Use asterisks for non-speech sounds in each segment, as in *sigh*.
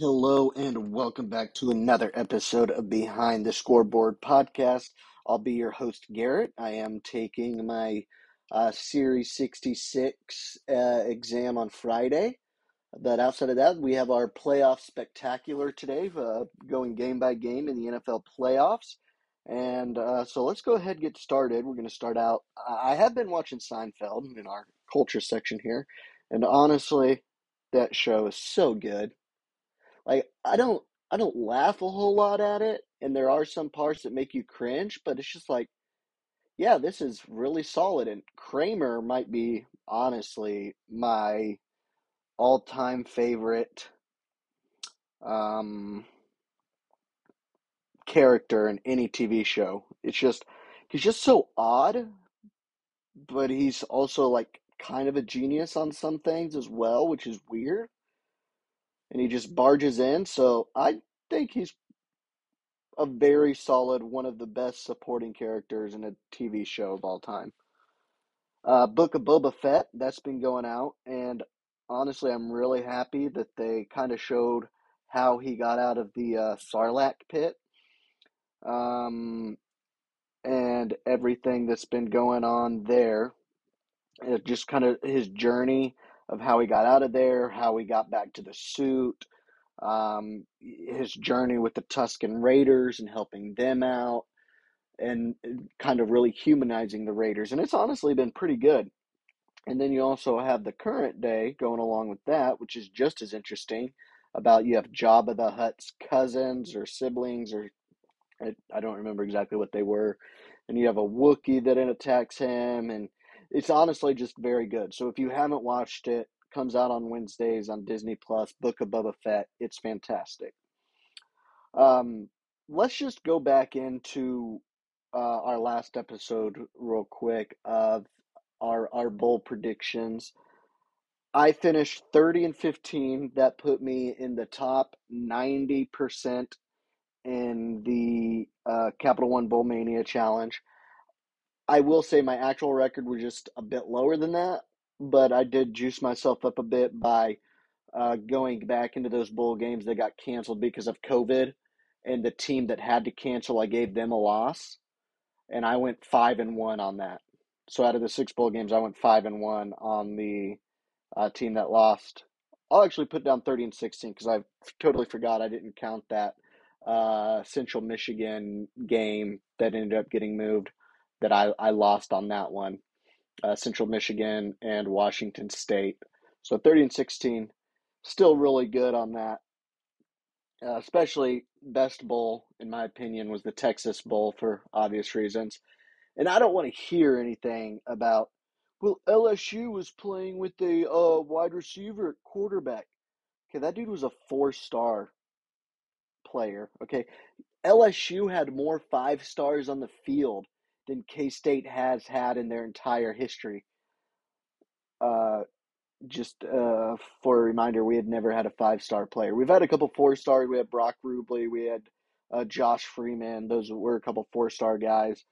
Hello and welcome back to another episode of Behind the Scoreboard podcast. I'll be your host, Garrett. I am taking my uh, Series 66 uh, exam on Friday. But outside of that, we have our playoff spectacular today, uh, going game by game in the NFL playoffs. And uh, so let's go ahead and get started. We're going to start out. I have been watching Seinfeld in our culture section here. And honestly, that show is so good like I don't I don't laugh a whole lot at it, and there are some parts that make you cringe, but it's just like, yeah, this is really solid. And Kramer might be honestly my all-time favorite um, character in any TV show. It's just he's just so odd, but he's also like kind of a genius on some things as well, which is weird and he just barges in. So I think he's a very solid, one of the best supporting characters in a TV show of all time. Uh, Book of Boba Fett, that's been going out, and honestly, I'm really happy that they kind of showed how he got out of the uh, Sarlacc pit, um, and everything that's been going on there. It just kind of his journey of how he got out of there, how he got back to the suit, um, his journey with the Tusken Raiders and helping them out, and kind of really humanizing the Raiders. And it's honestly been pretty good. And then you also have the current day going along with that, which is just as interesting. About you have Jabba the Hutt's cousins or siblings, or I, I don't remember exactly what they were. And you have a Wookiee that attacks him, and it's honestly just very good. So if you haven't watched it, comes out on Wednesdays on Disney Plus. Book of Boba Fett. It's fantastic. Um, let's just go back into uh, our last episode real quick of our our bowl predictions. I finished 30 and 15. That put me in the top 90% in the uh, Capital One Bowl Mania Challenge. I will say my actual record was just a bit lower than that, but I did juice myself up a bit by uh, going back into those bowl games that got canceled because of COVID, and the team that had to cancel, I gave them a loss, and I went five and one on that. So out of the six bowl games, I went five and one on the uh, team that lost. I'll actually put down thirty and sixteen because I totally forgot I didn't count that uh, Central Michigan game that ended up getting moved that I, I lost on that one. Uh, Central Michigan and Washington State. So 30 and 16, still really good on that. Uh, especially best bowl, in my opinion, was the Texas Bowl for obvious reasons. And I don't want to hear anything about, well, LSU was playing with a uh, wide receiver quarterback. Okay, that dude was a four star player. Okay, LSU had more five stars on the field than K State has had in their entire history. Uh, just uh, for a reminder, we had never had a five star player. We've had a couple four stars. We had Brock Rubley, we had uh, Josh Freeman. Those were a couple four star guys.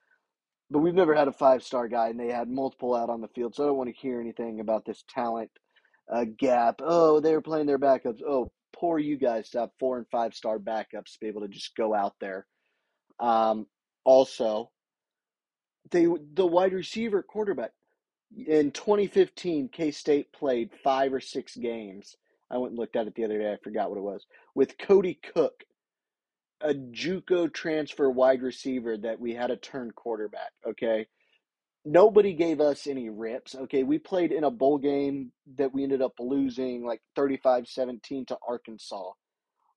But we've never had a five star guy, and they had multiple out on the field. So I don't want to hear anything about this talent uh, gap. Oh, they were playing their backups. Oh, poor you guys to have four and five star backups to be able to just go out there. Um, also, they the wide receiver quarterback in 2015 K-State played 5 or 6 games. I went and looked at it the other day. I forgot what it was. With Kody Cook, a JUCO transfer wide receiver that we had to turn quarterback, okay? Nobody gave us any rips, okay? We played in a bowl game that we ended up losing like 35-17 to Arkansas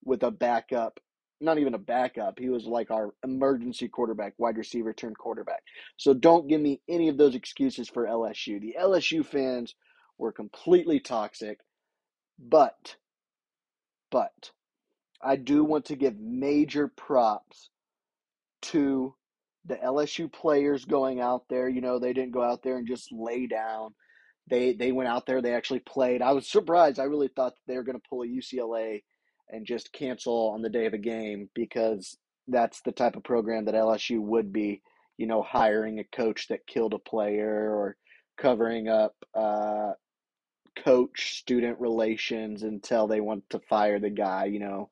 with a backup not even a backup. He was like our emergency quarterback, wide receiver turned quarterback. So don't give me any of those excuses for LSU. The LSU fans were completely toxic, but, but, I do want to give major props to the LSU players going out there. You know, they didn't go out there and just lay down. They they went out there. They actually played. I was surprised. I really thought they were going to pull a UCLA and just cancel on the day of a game because that's the type of program that LSU would be, you know, hiring a coach that killed a player or covering up uh, coach student relations until they want to fire the guy, you know,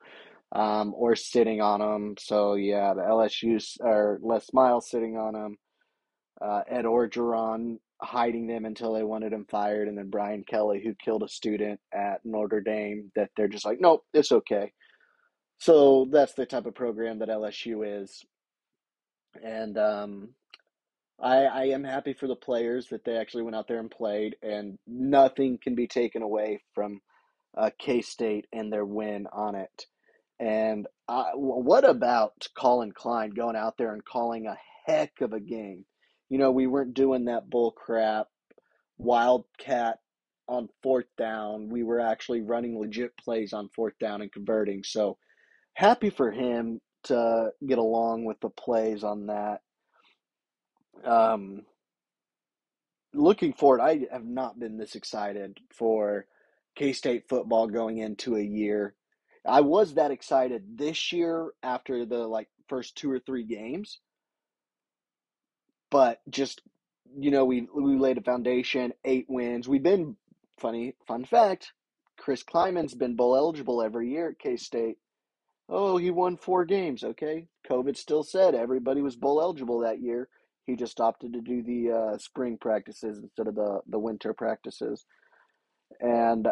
um, or sitting on him. So yeah, the LSU or Les Miles sitting on him, uh, Ed Orgeron hiding them until they wanted him fired, and then Brian Kelly who killed a student at Notre Dame that they're just like, nope, it's okay. So that's the type of program that LSU is, and um, I, I am happy for the players that they actually went out there and played, and nothing can be taken away from uh, K State and their win on it. And uh, what about Collin Klein going out there and calling a heck of a game? You know, we weren't doing that bull crap wildcat on fourth down. We were actually running legit plays on fourth down and converting. So happy for him to get along with the plays on that. Um, looking forward, I have not been this excited for K State football going into a year. I was that excited this year after the like first two or three games, but just you know we we laid a foundation, eight wins. We've been funny fun fact. Chris Klieman's been bowl eligible every year at K State. Oh, he won four games. Okay, COVID still said everybody was bowl eligible that year. He just opted to do the uh, spring practices instead of the the winter practices, and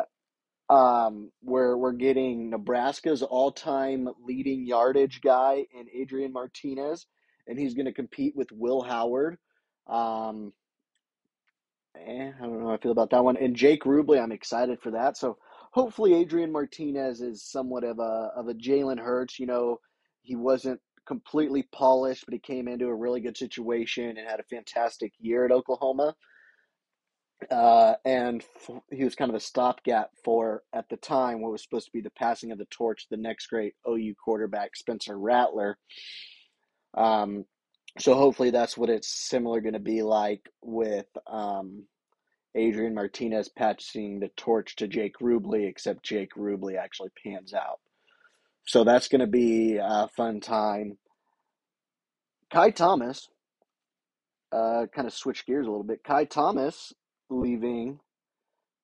um, where we're getting Nebraska's all-time leading yardage guy in Adrian Martinez, and he's going to compete with Will Howard. Um, eh, I don't know how I feel about that one. And Jake Rubley, I'm excited for that. So hopefully Adrian Martinez is somewhat of a of a Jalen Hurts. You know, he wasn't completely polished, but he came into a really good situation and had a fantastic year at Oklahoma. Uh, and f- he was kind of a stopgap for, at the time, what was supposed to be the passing of the torch, the next great OU quarterback, Spencer Rattler. Um, so hopefully that's what it's similar going to be like with um, Adrian Martinez passing the torch to Jake Rubley, except Jake Rubley actually pans out. So that's going to be a fun time. Ky Thomas, uh, kind of switch gears a little bit. Ky Thomas leaving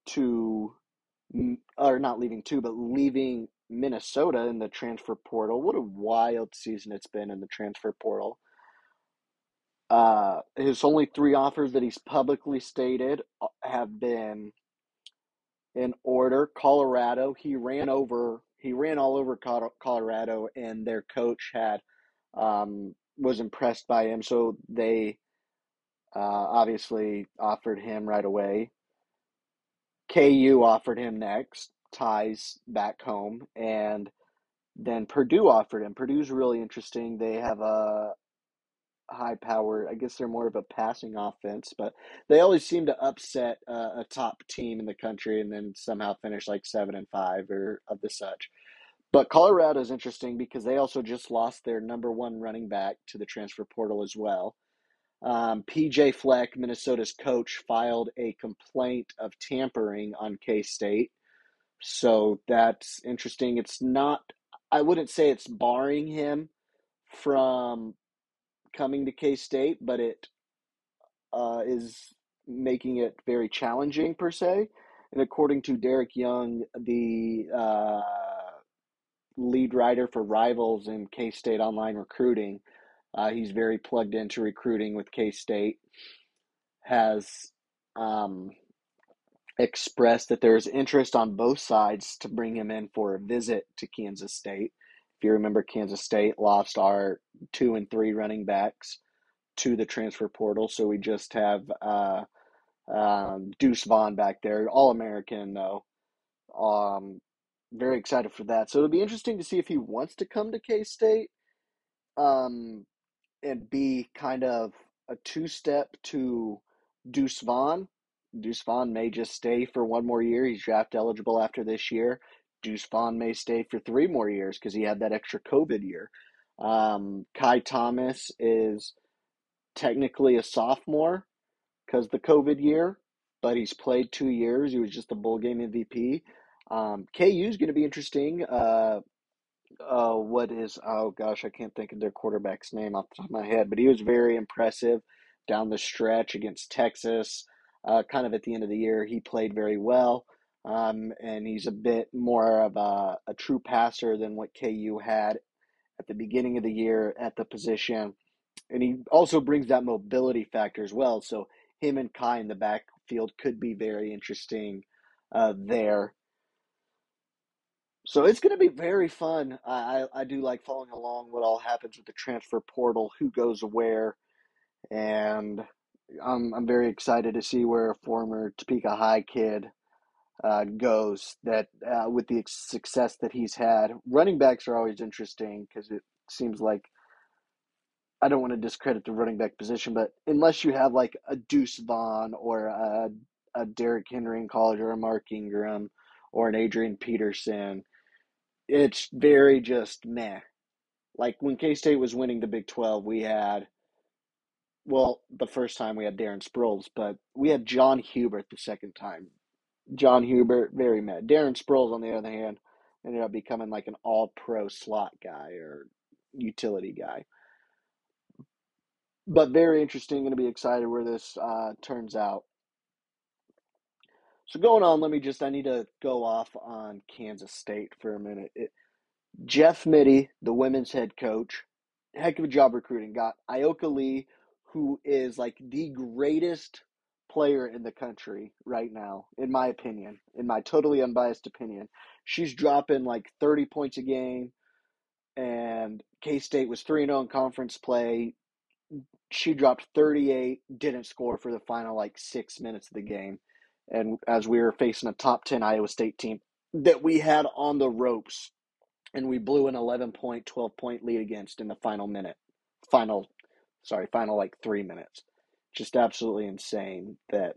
to, or not leaving to, but leaving Minnesota in the transfer portal. What a wild season it's been in the transfer portal. Uh, his only three offers that he's publicly stated uh, have been in order. Colorado, he ran over, he ran all over Colorado, and their coach had um, was impressed by him, so they uh, obviously offered him right away. KU offered him next, ties back home, and then Purdue offered him. Purdue's really interesting. They have a high powered, I guess they're more of a passing offense, but they always seem to upset uh, a top team in the country and then somehow finish like seven and five or of the such. But Colorado is interesting because they also just lost their number one running back to the transfer portal as well. Um, PJ Fleck, Minnesota's coach, filed a complaint of tampering on K State. So that's interesting. It's not, I wouldn't say it's barring him from coming to K State, but it uh, is making it very challenging, per se. And according to Derek Young, the uh, lead writer for Rivals in K State Online Recruiting, uh, he's very plugged into recruiting with K State. Has um, expressed that there is interest on both sides to bring him in for a visit to Kansas State. If you remember, Kansas State lost our two and three running backs to the transfer portal, so we just have uh, um, Deuce Vaughn back there, All American though. Um, very excited for that. So it'll be interesting to see if he wants to come to K State. Um, and be kind of a two step to Deuce Vaughn. Deuce Vaughn may just stay for one more year. He's draft eligible after this year. Deuce Vaughn may stay for three more years because he had that extra COVID year. Um, Ky Thomas is technically a sophomore because the COVID year, but he's played two years. He was just a bowl game MVP. Um, KU is going to be interesting. Uh, uh, what is oh gosh, I can't think of their quarterback's name off the top of my head, but he was very impressive down the stretch against Texas. Uh, kind of at the end of the year, he played very well. Um, and he's a bit more of a, a true passer than what KU had at the beginning of the year at the position. And he also brings that mobility factor as well. So him and Ky in the backfield could be very interesting uh, there. So it's going to be very fun. I, I, I do like following along what all happens with the transfer portal, who goes where, and I'm I'm very excited to see where a former Topeka High kid uh, goes. That uh, with the success that he's had, running backs are always interesting because it seems like I don't want to discredit the running back position, but unless you have like a Deuce Vaughn or a, a Derrick Henry in college or a Mark Ingram or an Adrian Peterson, it's very just meh. Like when K State was winning the Big 12, we had, well, the first time we had Darren Sproles, but we had John Hubert the second time. John Hubert, very mad. Darren Sproles, on the other hand, ended up becoming like an all pro slot guy or utility guy. But very interesting. Going to be excited where this uh, turns out. So going on, let me just, I need to go off on Kansas State for a minute. It, Jeff Mittie, the women's head coach, heck of a job recruiting. Got Ayoka Lee, who is like the greatest player in the country right now, in my opinion, in my totally unbiased opinion. She's dropping like 30 points a game, and K State was 3 0 in conference play. She dropped 38, didn't score for the final like six minutes of the game. And as we were facing a top 10 Iowa State team that we had on the ropes, and we blew an 11 point, 12 point lead against in the final minute. Final, sorry, final like three minutes just absolutely insane that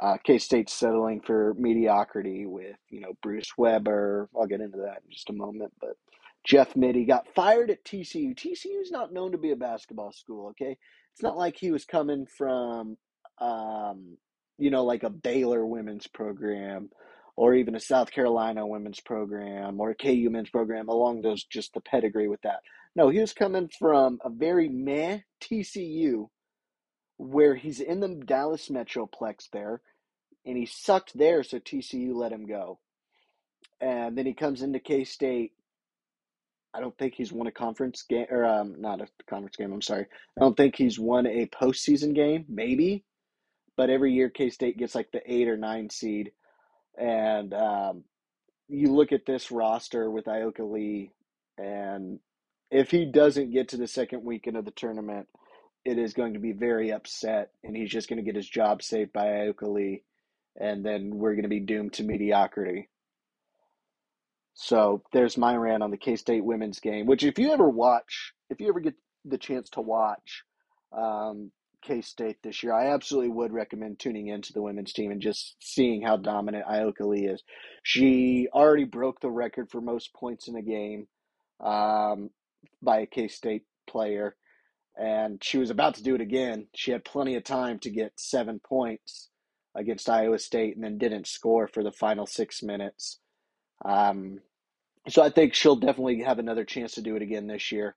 uh, K State's settling for mediocrity with you know Bruce Weber. I'll get into that in just a moment, but Jeff Mittie got fired at TCU. TCU is not known to be a basketball school. Okay, it's not like he was coming from um, you know like a Baylor women's program or even a South Carolina women's program or a KU men's program along those just the pedigree with that. No, he was coming from a very meh TCU where he's in the Dallas Metroplex there, and he sucked there, so TCU let him go. And then he comes into K State. I don't think he's won a conference game, or um, not a conference game. I'm sorry. I don't think he's won a postseason game. Maybe, but every year K State gets like the eight or nine seed, and um, you look at this roster with Ayoka Lee, and if he doesn't get to the second weekend of the tournament, it is going to be very upset, and he's just going to get his job saved by Ayoka Lee, and then we're going to be doomed to mediocrity. So there's my rant on the K State women's game. Which, if you ever watch, if you ever get the chance to watch um, K State this year, I absolutely would recommend tuning into the women's team and just seeing how dominant Ayoka Lee is. She already broke the record for most points in a game um, by a K State player and she was about to do it again. She had plenty of time to get seven points against Iowa State and then didn't score for the final six minutes. Um, so I think she'll definitely have another chance to do it again this year.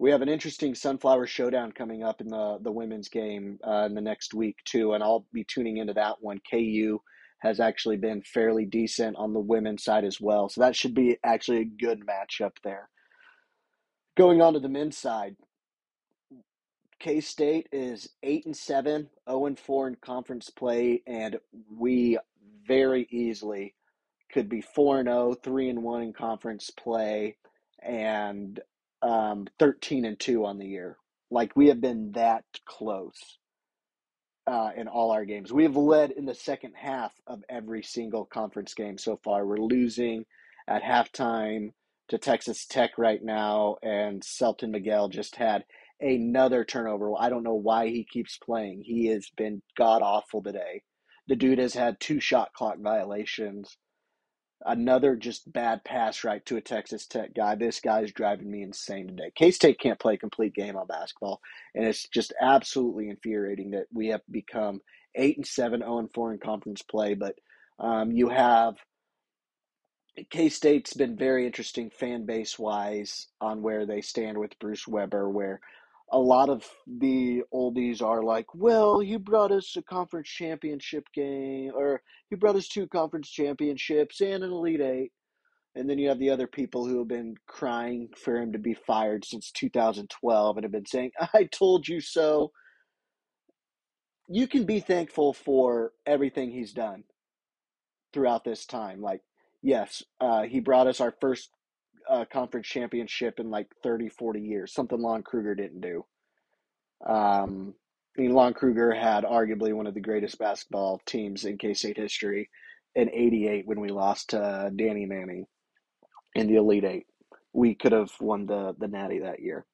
We have an interesting Sunflower Showdown coming up in the, the women's game uh, in the next week, too, and I'll be tuning into that one. KU has actually been fairly decent on the women's side as well, so that should be actually a good matchup there. Going on to the men's side, K State is eight and seven, zero oh and four in conference play, and we very easily could be four and 0, 3 and one in conference play, and um, thirteen and two on the year. Like we have been that close uh, in all our games. We have led in the second half of every single conference game so far. We're losing at halftime to Texas Tech right now, and Selton Miguel just had another turnover. I don't know why he keeps playing. He has been god awful today. The dude has had two shot clock violations. Another just bad pass right to a Texas Tech guy. This guy's driving me insane today. K State can't play a complete game on basketball, and it's just absolutely infuriating that we have become eight and seven, zero oh and four in conference play. But um, you have K State's been very interesting fan base wise on where they stand with Bruce Weber, where a lot of the oldies are like, well, you brought us a conference championship game, or you brought us two conference championships and an Elite Eight. And then you have the other people who have been crying for him to be fired since 2012 and have been saying, *laughs* I told you so. You can be thankful for everything he's done throughout this time. Like, yes, uh, he brought us our first uh, conference championship in like 30, 40 years, something Lon Kruger didn't do. Um, I mean, Lon Kruger had arguably one of the greatest basketball teams in K State history in '88 when we lost to Danny Manning in the Elite Eight. We could have won the the Natty that year.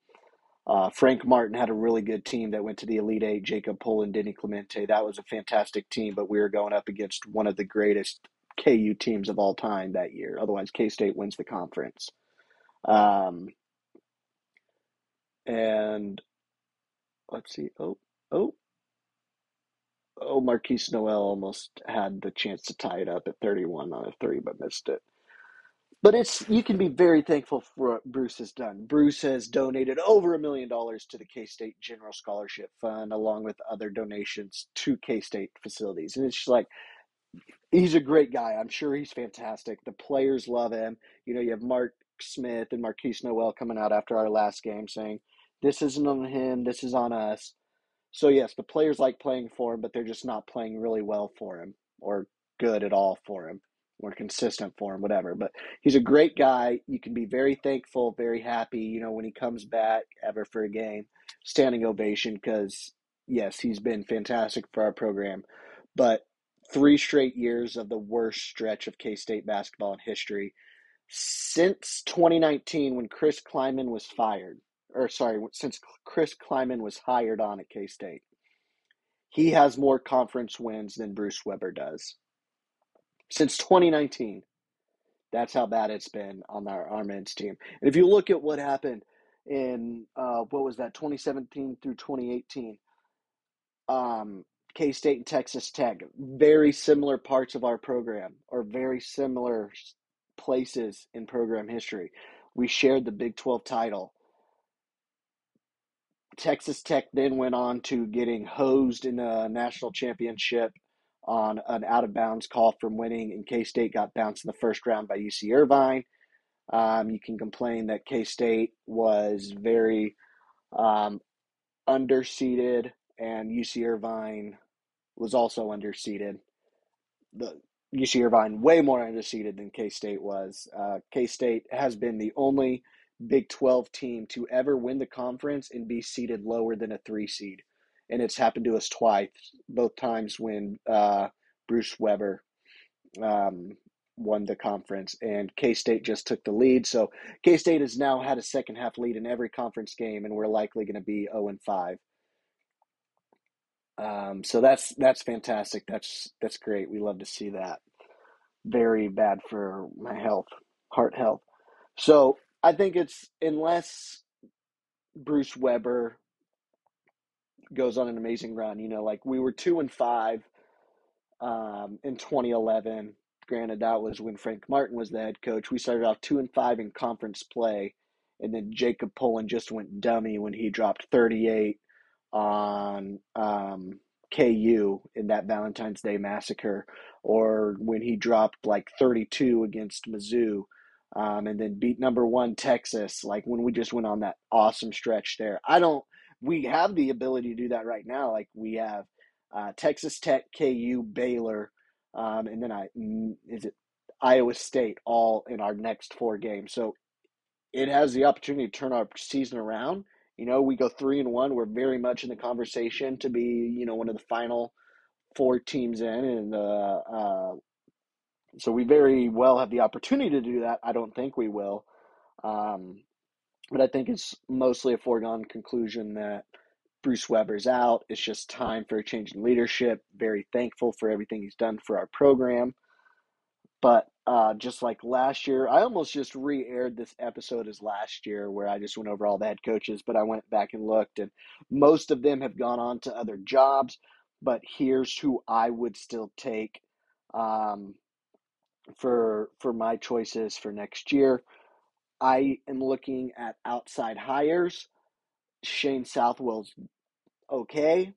Uh, Frank Martin had a really good team that went to the Elite Eight. Jacob Pullen, Denny Clemente. That was a fantastic team, but we were going up against one of the greatest KU teams of all time that year. Otherwise, K State wins the conference. Um, and let's see. Oh, oh, oh, Markquis Nowell almost had the chance to tie it up at 31 on a three, but missed it. But it's you can be very thankful for what Bruce has done. Bruce has donated over a million dollars to the K State General Scholarship Fund, along with other donations to K State facilities, and it's just like he's a great guy. I'm sure he's fantastic. The players love him. You know, you have Mark Smith and Markquis Nowell coming out after our last game saying, "This isn't on him. This is on us." So yes, the players like playing for him, but they're just not playing really well for him or good at all for him or consistent for him, whatever. But he's a great guy. You can be very thankful, very happy, you know, when he comes back ever for a game, standing ovation because yes, he's been fantastic for our program. But three straight years of the worst stretch of K State basketball in history since 2019 when Chris Klieman was fired, or sorry, since Chris Klieman was hired on at K State. He has more conference wins than Bruce Weber does since 2019. That's how bad it's been on our, our men's team. And if you look at what happened in, uh, what was that, 2017 through 2018, um, K State and Texas Tech, very similar parts of our program, or very similar places in program history. We shared the Big 12 title. Texas Tech then went on to getting hosed in the national championship on an out of bounds call from winning, and K State got bounced in the first round by UC Irvine. Um, you can complain that K State was very um, underseeded, and UC Irvine was also underseeded. The UC Irvine way more underseeded than K State was. Uh, K State has been the only Big 12 team to ever win the conference and be seeded lower than a three seed and it's happened to us twice, both times when uh, Bruce Weber um, won the conference, and K State just took the lead. So K State has now had a second half lead in every conference game, and we're likely going to be zero oh and five. Um, so that's that's fantastic. That's that's great. We love to see that. Very bad for my health, heart health. So I think it's unless Bruce Weber goes on an amazing run. You know, like we were two and five um, in 2011. Granted, that was when Frank Martin was the head coach. We started off two and five in conference play, and then Jacob Pullen just went dummy when he dropped 38 on um, KU in that Valentine's Day massacre, or when he dropped like 32 against Mizzou. Um, and then beat number one Texas, like when we just went on that awesome stretch there. I don't we have the ability to do that right now. Like we have uh, Texas Tech, KU, Baylor, um, and then I is it Iowa State all in our next four games. So it has the opportunity to turn our season around. You know, we go three and one. We're very much in the conversation to be, you know, one of the final four teams in, and uh, uh, so we very well have the opportunity to do that. I don't think we will. Um, but I think it's mostly a foregone conclusion that Bruce Weber's out. It's just time for a change in leadership. Very thankful for everything he's done for our program. But uh, just like last year, I almost just re aired this episode as last year where I just went over all the head coaches, but I went back and looked, and most of them have gone on to other jobs. But here's who I would still take um, for for my choices for next year. I am looking at outside hires. Shane Southwell's okay.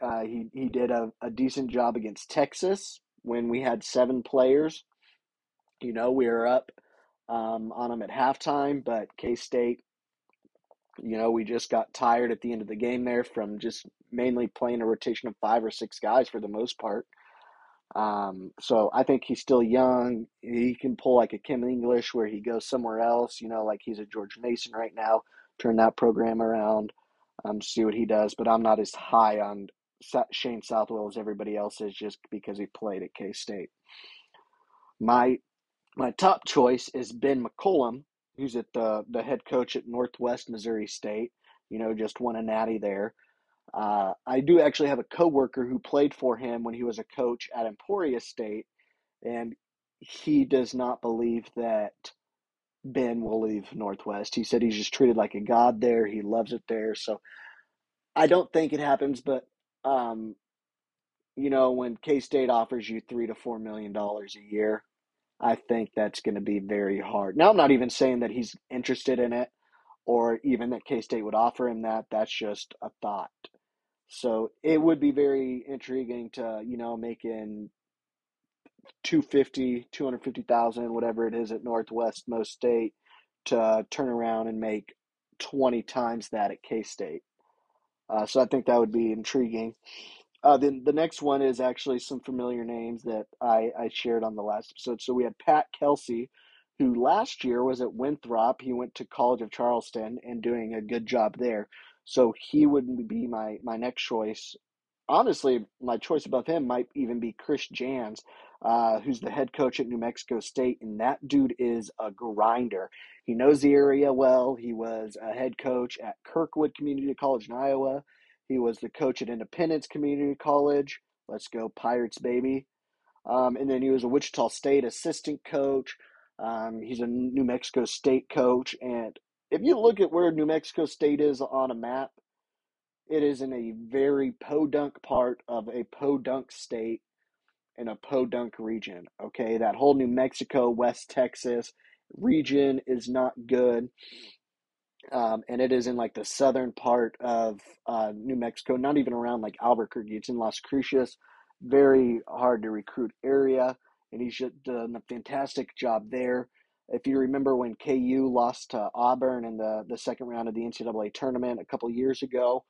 Uh, he he did a, a decent job against Texas when we had seven players. You know, we were up um, on them at halftime, but K State, you know, we just got tired at the end of the game there from just mainly playing a rotation of five or six guys for the most part. Um, so I think he's still young. He can pull like a Kim English where he goes somewhere else, you know, like he's a George Mason right now, turn that program around, um, see what he does. But I'm not as high on Shane Southwell as everybody else is just because he played at K State. My my top choice is Ben McCollum, who's at the the head coach at Northwest Missouri State. You know, just won a natty there. Uh, I do actually have a coworker who played for him when he was a coach at Emporia State, and he does not believe that Ben will leave Northwest. He said he's just treated like a god there. He loves it there. So I don't think it happens, but um, you know, when K State offers you three to four million dollars a year, I think that's going to be very hard. Now, I'm not even saying that he's interested in it or even that K State would offer him that. That's just a thought. So it would be very intriguing to, you know, making 250, 250,000, whatever it is at Northwest most state to turn around and make 20 times that at K State. Uh, so I think that would be intriguing. Uh, then the next one is actually some familiar names that I, I shared on the last episode. So we had Pat Kelsey, who last year was at Winthrop. He went to College of Charleston and doing a good job there. So he would be my my next choice. Honestly, my choice above him might even be Chris Jans, uh, who's the head coach at New Mexico State, and that dude is a grinder. He knows the area well. He was a head coach at Kirkwood Community College in Iowa. He was the coach at Independence Community College. Let's go Pirates, baby. Um, and then he was a Wichita State assistant coach. Um, he's a New Mexico State coach, and if you look at where New Mexico State is on a map, it is in a very podunk part of a podunk state in a podunk region. Okay, that whole New Mexico, West Texas region is not good. Um, and it is in like the southern part of uh, New Mexico, not even around like Albuquerque. It's in Las Cruces, very hard to recruit area, and he's done a fantastic job there. If you remember when KU lost to Auburn in the, the second round of the NCAA tournament a couple years ago,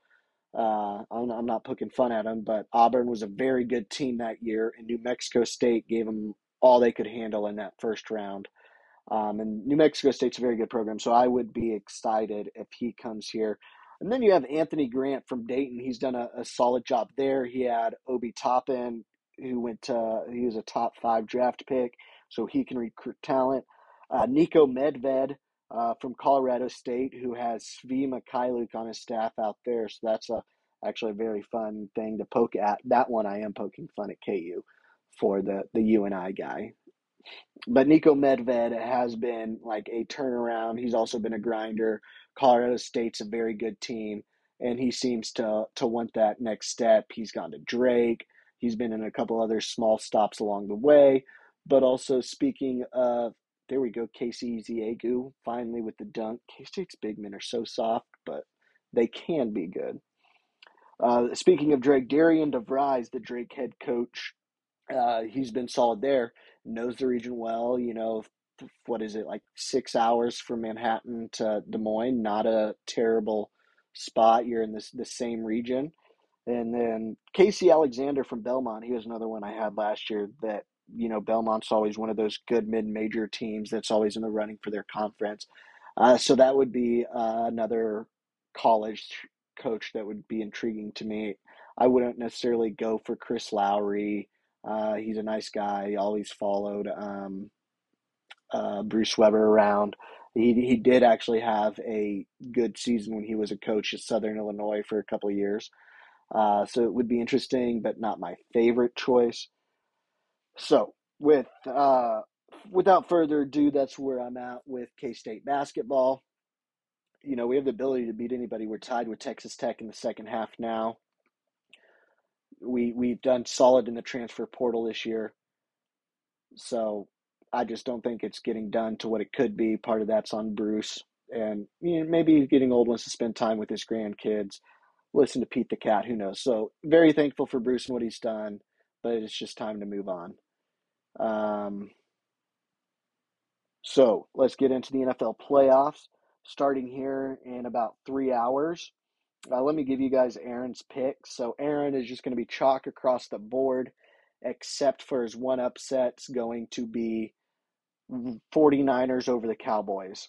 uh, I'm, I'm not poking fun at him, but Auburn was a very good team that year, and New Mexico State gave them all they could handle in that first round. Um, and New Mexico State's a very good program, so I would be excited if he comes here. And then you have Anthony Grant from Dayton. He's done a, a solid job there. He had Obi Toppin, who went to, he was a top five draft pick, so he can recruit talent. Uh, Niko Medved uh, from Colorado State, who has Svi Mykhailiuk on his staff out there. So that's a actually a very fun thing to poke at. That one I am poking fun at KU for the the UNI guy. But Niko Medved has been like a turnaround. He's also been a grinder. Colorado State's a very good team, and he seems to to want that next step. He's gone to Drake. He's been in a couple other small stops along the way. But also speaking of there we go, Kaosi Ezeagu, finally with the dunk. K State's big men are so soft, but they can be good. Uh, speaking of Drake, Darian DeVries, the Drake head coach, uh, he's been solid there, knows the region well. You know, what is it, like six hours from Manhattan to Des Moines? Not a terrible spot. You're in this the same region. And then Casey Alexander from Belmont, he was another one I had last year that you know, Belmont's always one of those good mid-major teams that's always in the running for their conference. Uh, so that would be uh, another college coach that would be intriguing to me. I wouldn't necessarily go for Chris Lowery. Uh, he's a nice guy. always followed um, uh, Bruce Weber around. He he did actually have a good season when he was a coach at Southern Illinois for a couple of years. Uh, so it would be interesting, but not my favorite choice. So, with uh, without further ado, that's where I'm at with K State basketball. You know, we have the ability to beat anybody. We're tied with Texas Tech in the second half now. We we've done solid in the transfer portal this year. So I just don't think it's getting done to what it could be. Part of that's on Bruce and you know, maybe getting old, wants to spend time with his grandkids, listen to Pete the Cat. Who knows? So very thankful for Bruce and what he's done, but it's just time to move on. Um, so let's get into the NFL playoffs starting here in about three hours. Uh, let me give you guys Aaron's picks. So Aaron is just going to be chalk across the board, except for his one upset's going to be 49ers over the Cowboys.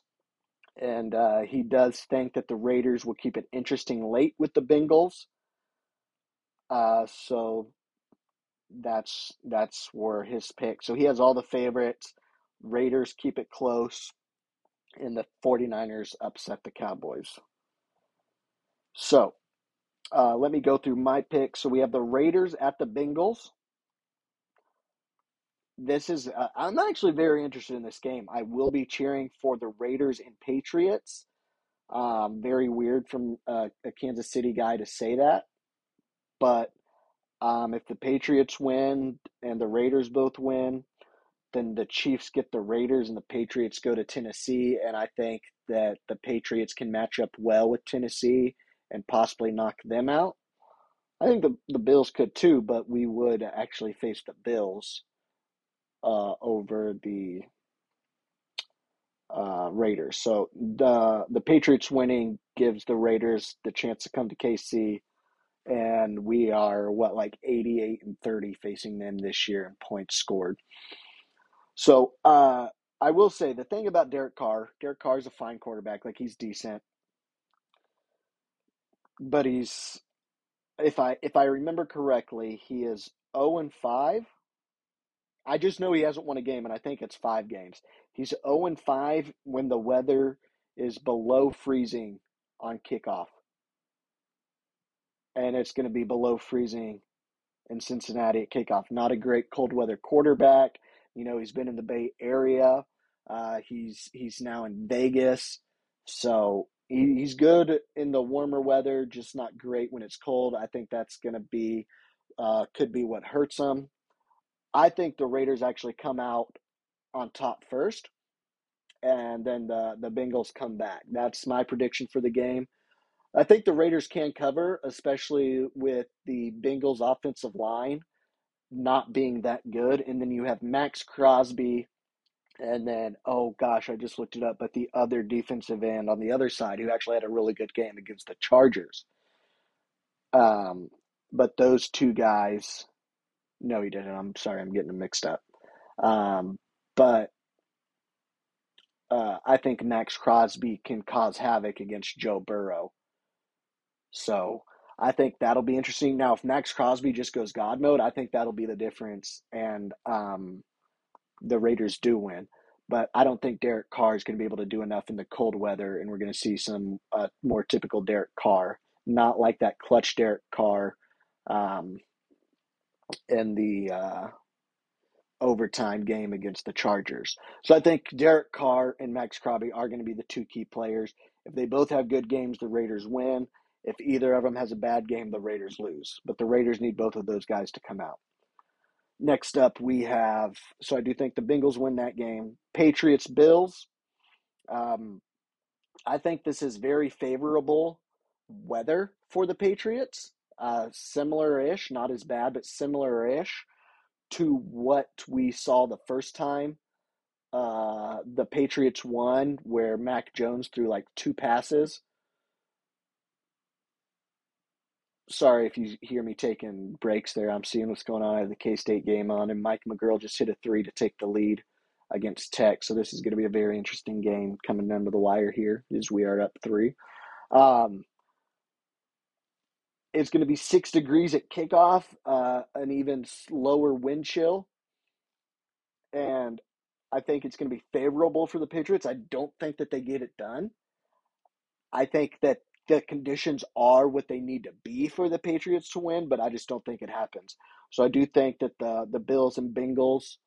And uh, he does think that the Raiders will keep it interesting late with the Bengals. Uh, so that's that's where his pick. So he has all the favorites. Raiders keep it close, and the 49ers upset the Cowboys. So uh, let me go through my picks. So we have the Raiders at the Bengals. This is, uh, I'm not actually very interested in this game. I will be cheering for the Raiders and Patriots. Um, very weird from a, a Kansas City guy to say that. But um, if the Patriots win and the Raiders both win, then the Chiefs get the Raiders and the Patriots go to Tennessee. And I think that the Patriots can match up well with Tennessee and possibly knock them out. I think the, the Bills could too, but we would actually face the Bills uh, over the uh, Raiders. So the the Patriots winning gives the Raiders the chance to come to KC, and we are what like eighty eight and thirty facing them this year in points scored. So uh, I will say the thing about Derek Carr, Derek Carr is a fine quarterback. Like he's decent, but he's if I if I remember correctly, he is zero and five. I just know he hasn't won a game, and I think it's five games. He's zero and five when the weather is below freezing on kickoff, and it's going to be below freezing in Cincinnati at kickoff. Not a great cold weather quarterback. You know, he's been in the Bay Area. Uh, he's he's now in Vegas, so he, he's good in the warmer weather, just not great when it's cold. I think that's going to be uh, could be what hurts him. I think the Raiders actually come out on top first, and then the the Bengals come back. That's my prediction for the game. I think the Raiders can cover, especially with the Bengals offensive line not being that good. And then you have Maxx Crosby, and then, oh gosh, I just looked it up, but the other defensive end on the other side who actually had a really good game against the Chargers. Um, but those two guys, no, he didn't. I'm sorry, I'm getting them mixed up. Um, but uh, I think Maxx Crosby can cause havoc against Joe Burrow. So I think that'll be interesting. Now, if Maxx Crosby just goes God mode, I think that'll be the difference, and um, the Raiders do win. But I don't think Derek Carr is going to be able to do enough in the cold weather, and we're going to see some uh, more typical Derek Carr, not like that clutch Derek Carr um, in the uh, overtime game against the Chargers. So I think Derek Carr and Maxx Crosby are going to be the two key players. If they both have good games, the Raiders win. If either of them has a bad game, the Raiders lose. But the Raiders need both of those guys to come out. Next up, we have, so I do think the Bengals win that game. Patriots, Bills. Um, I think this is very favorable weather for the Patriots. Uh, similar ish, not as bad, but similar ish to what we saw the first time uh, the Patriots won, where Mac Jones threw like two passes sorry if you hear me taking breaks there. I'm seeing what's going on. I have the K State game on, and Mike McGuirl just hit a three to take the lead against Tech. So this is going to be a very interesting game coming down to the wire here as we are up three. Um, it's going to be six degrees at kickoff, uh, an even lower wind chill. And I think it's going to be favorable for the Patriots. I don't think that they get it done. I think that the conditions are what they need to be for the Patriots to win, but I just don't think it happens. So I do think that the the Bills and Bengals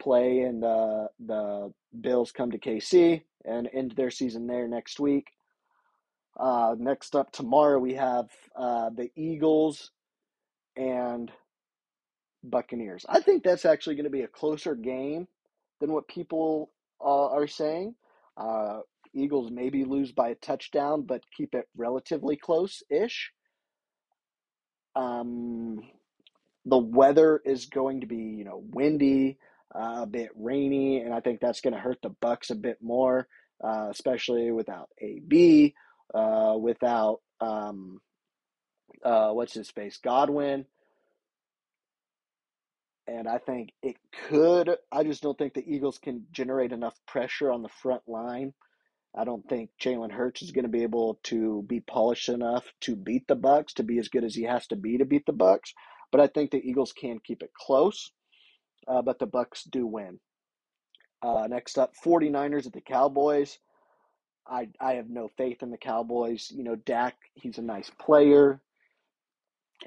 play and the the Bills come to KC and end their season there next week. Uh, next up tomorrow we have uh, the Eagles and Buccaneers. I think that's actually going to be a closer game than what people uh, are saying. Eagles maybe lose by a touchdown, but keep it relatively close ish. Um, the weather is going to be, you know, windy, uh, a bit rainy, and I think that's going to hurt the Bucks a bit more, uh, especially without AB, uh, without um, uh, what's his face, Godwin. And I think it could. I just don't think the Eagles can generate enough pressure on the front line. I don't think Jalen Hurts is going to be able to be polished enough to beat the Bucs, to be as good as he has to be to beat the Bucs. But I think the Eagles can keep it close. Uh, but the Bucs do win. Uh, next up, 49ers at the Cowboys. I I have no faith in the Cowboys. You know, Dak, he's a nice player.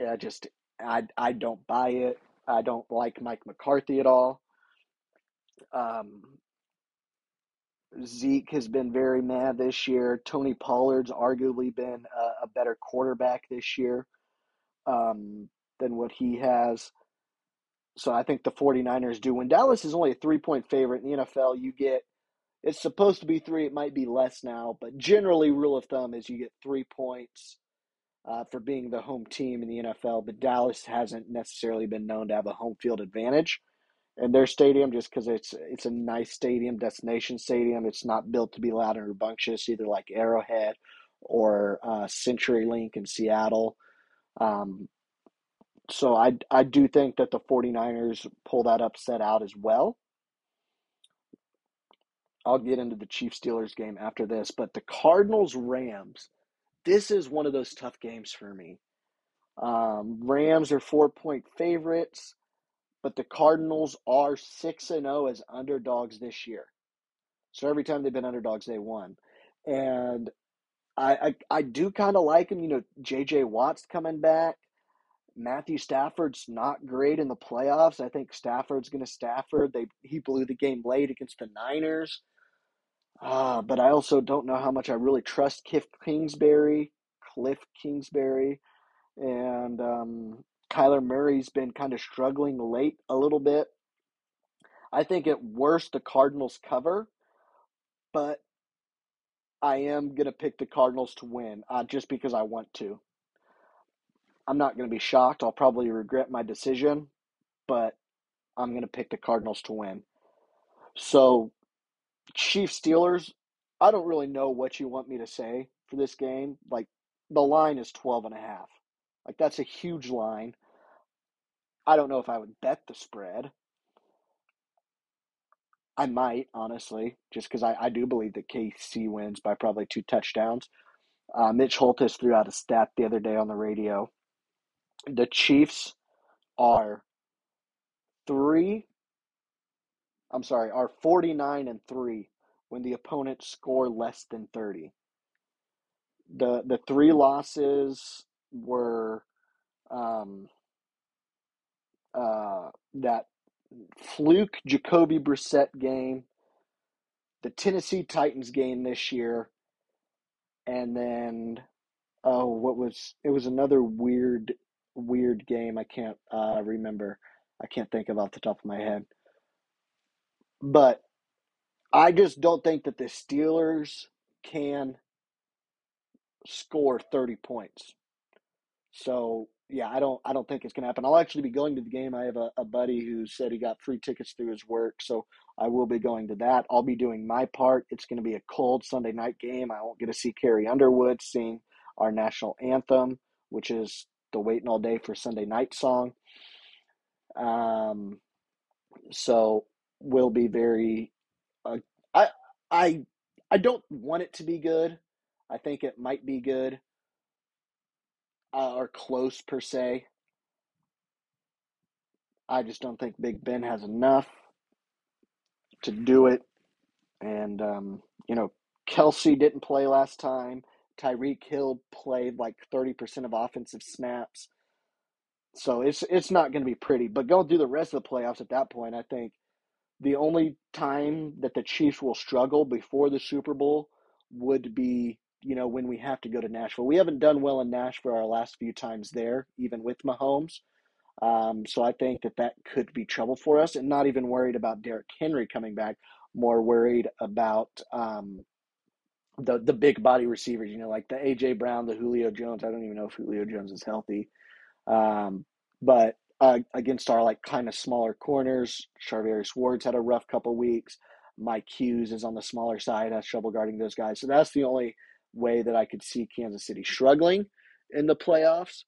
I just I I don't buy it. I don't like Mike McCarthy at all. Um, Zeke has been very mad this year. Tony Pollard's arguably been a, a better quarterback this year um, than what he has. So I think the 49ers do. When Dallas is only a three point favorite in the NFL, you get it's supposed to be three. It might be less now, but generally, rule of thumb is you get three points uh, for being the home team in the NFL. But Dallas hasn't necessarily been known to have a home field advantage in their stadium just because it's it's a nice stadium, destination stadium. It's not built to be loud and rambunctious, either like Arrowhead or uh, CenturyLink in Seattle. Um, so I, I do think that the 49ers pull that upset out as well. I'll get into the Chiefs Steelers game after this, but the Cardinals Rams, this is one of those tough games for me. Um, Rams are four point favorites, but the Cardinals are 6 and 0 as underdogs this year. So every time they've been underdogs, they won. And I, I, I do kind of like them. You know, J.J. Watt's coming back. Matthew Stafford's not great in the playoffs. I think Stafford's going to Stafford. They he blew the game late against the Niners. Uh, but I also don't know how much I really trust Cliff Kingsbury, Cliff Kingsbury, and um, Kyler Murray's been kind of struggling late a little bit. I think at worst the Cardinals cover, but I am going to pick the Cardinals to win uh, just because I want to. I'm not going to be shocked. I'll probably regret my decision, but I'm going to pick the Cardinals to win. So, Chiefs Steelers, I don't really know what you want me to say for this game. Like, the line is 12 and a half. Like, that's a huge line. I don't know if I would bet the spread. I might, honestly, just because I, I do believe that KC wins by probably two touchdowns. Uh, Mitch Holthus threw out a stat the other day on the radio the Chiefs are three. I'm sorry, are 49 and three when the opponents score less than 30. The the three losses were um, uh, that fluke Jacoby Brissett game, the Tennessee Titans game this year, and then oh, what was it was another weird weird game. I can't uh, remember. I can't think of off the top of my head. But I just don't think that the Steelers can score 30 points. So yeah, I don't I don't think it's gonna happen. I'll actually be going to the game. I have a, a buddy who said he got free tickets through his work, so I will be going to that. I'll be doing my part. It's gonna be a cold Sunday night game. I won't get to see Carrie Underwood sing our national anthem, which is the Waiting All Day for Sunday Night song. Um, so will be very. Uh, I I I don't want it to be good. I think it might be good uh, or close per se. I just don't think Big Ben has enough to do it. And um, you know, Kelce didn't play last time. Tyreek Hill played like 30% of offensive snaps. So it's it's not going to be pretty. But going through the rest of the playoffs at that point, I think the only time that the Chiefs will struggle before the Super Bowl would be, you know, when we have to go to Nashville. We haven't done well in Nashville our last few times there, even with Mahomes. Um, so I think that that could be trouble for us, and not even worried about Derrick Henry coming back. More worried about um, the the big body receivers, you know, like the AJ Brown, the Julio Jones. I don't even know if Julio Jones is healthy. Um, but uh, against our like kind of smaller corners, Charvarius Ward's had a rough couple weeks. Mike Hughes is on the smaller side, has trouble guarding those guys. So that's the only way that I could see Kansas City struggling in the playoffs,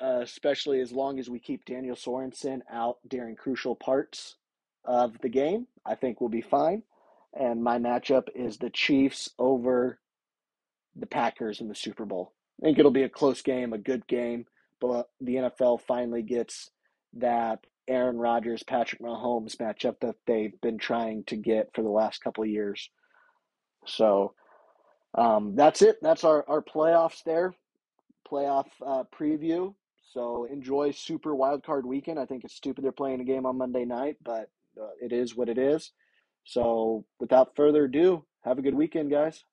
uh, especially as long as we keep Daniel Sorensen out during crucial parts of the game. I think we'll be fine. And my matchup is the Chiefs over the Packers in the Super Bowl. I think it'll be a close game, a good game, but the NFL finally gets that Aaron Rodgers, Patrick Mahomes matchup that they've been trying to get for the last couple of years. So um, that's it. That's our, our playoffs there, playoff uh, preview. So enjoy Super Wild Card Weekend. I think it's stupid they're playing a game on Monday night, but uh, it is what it is. So without further ado, have a good weekend, guys.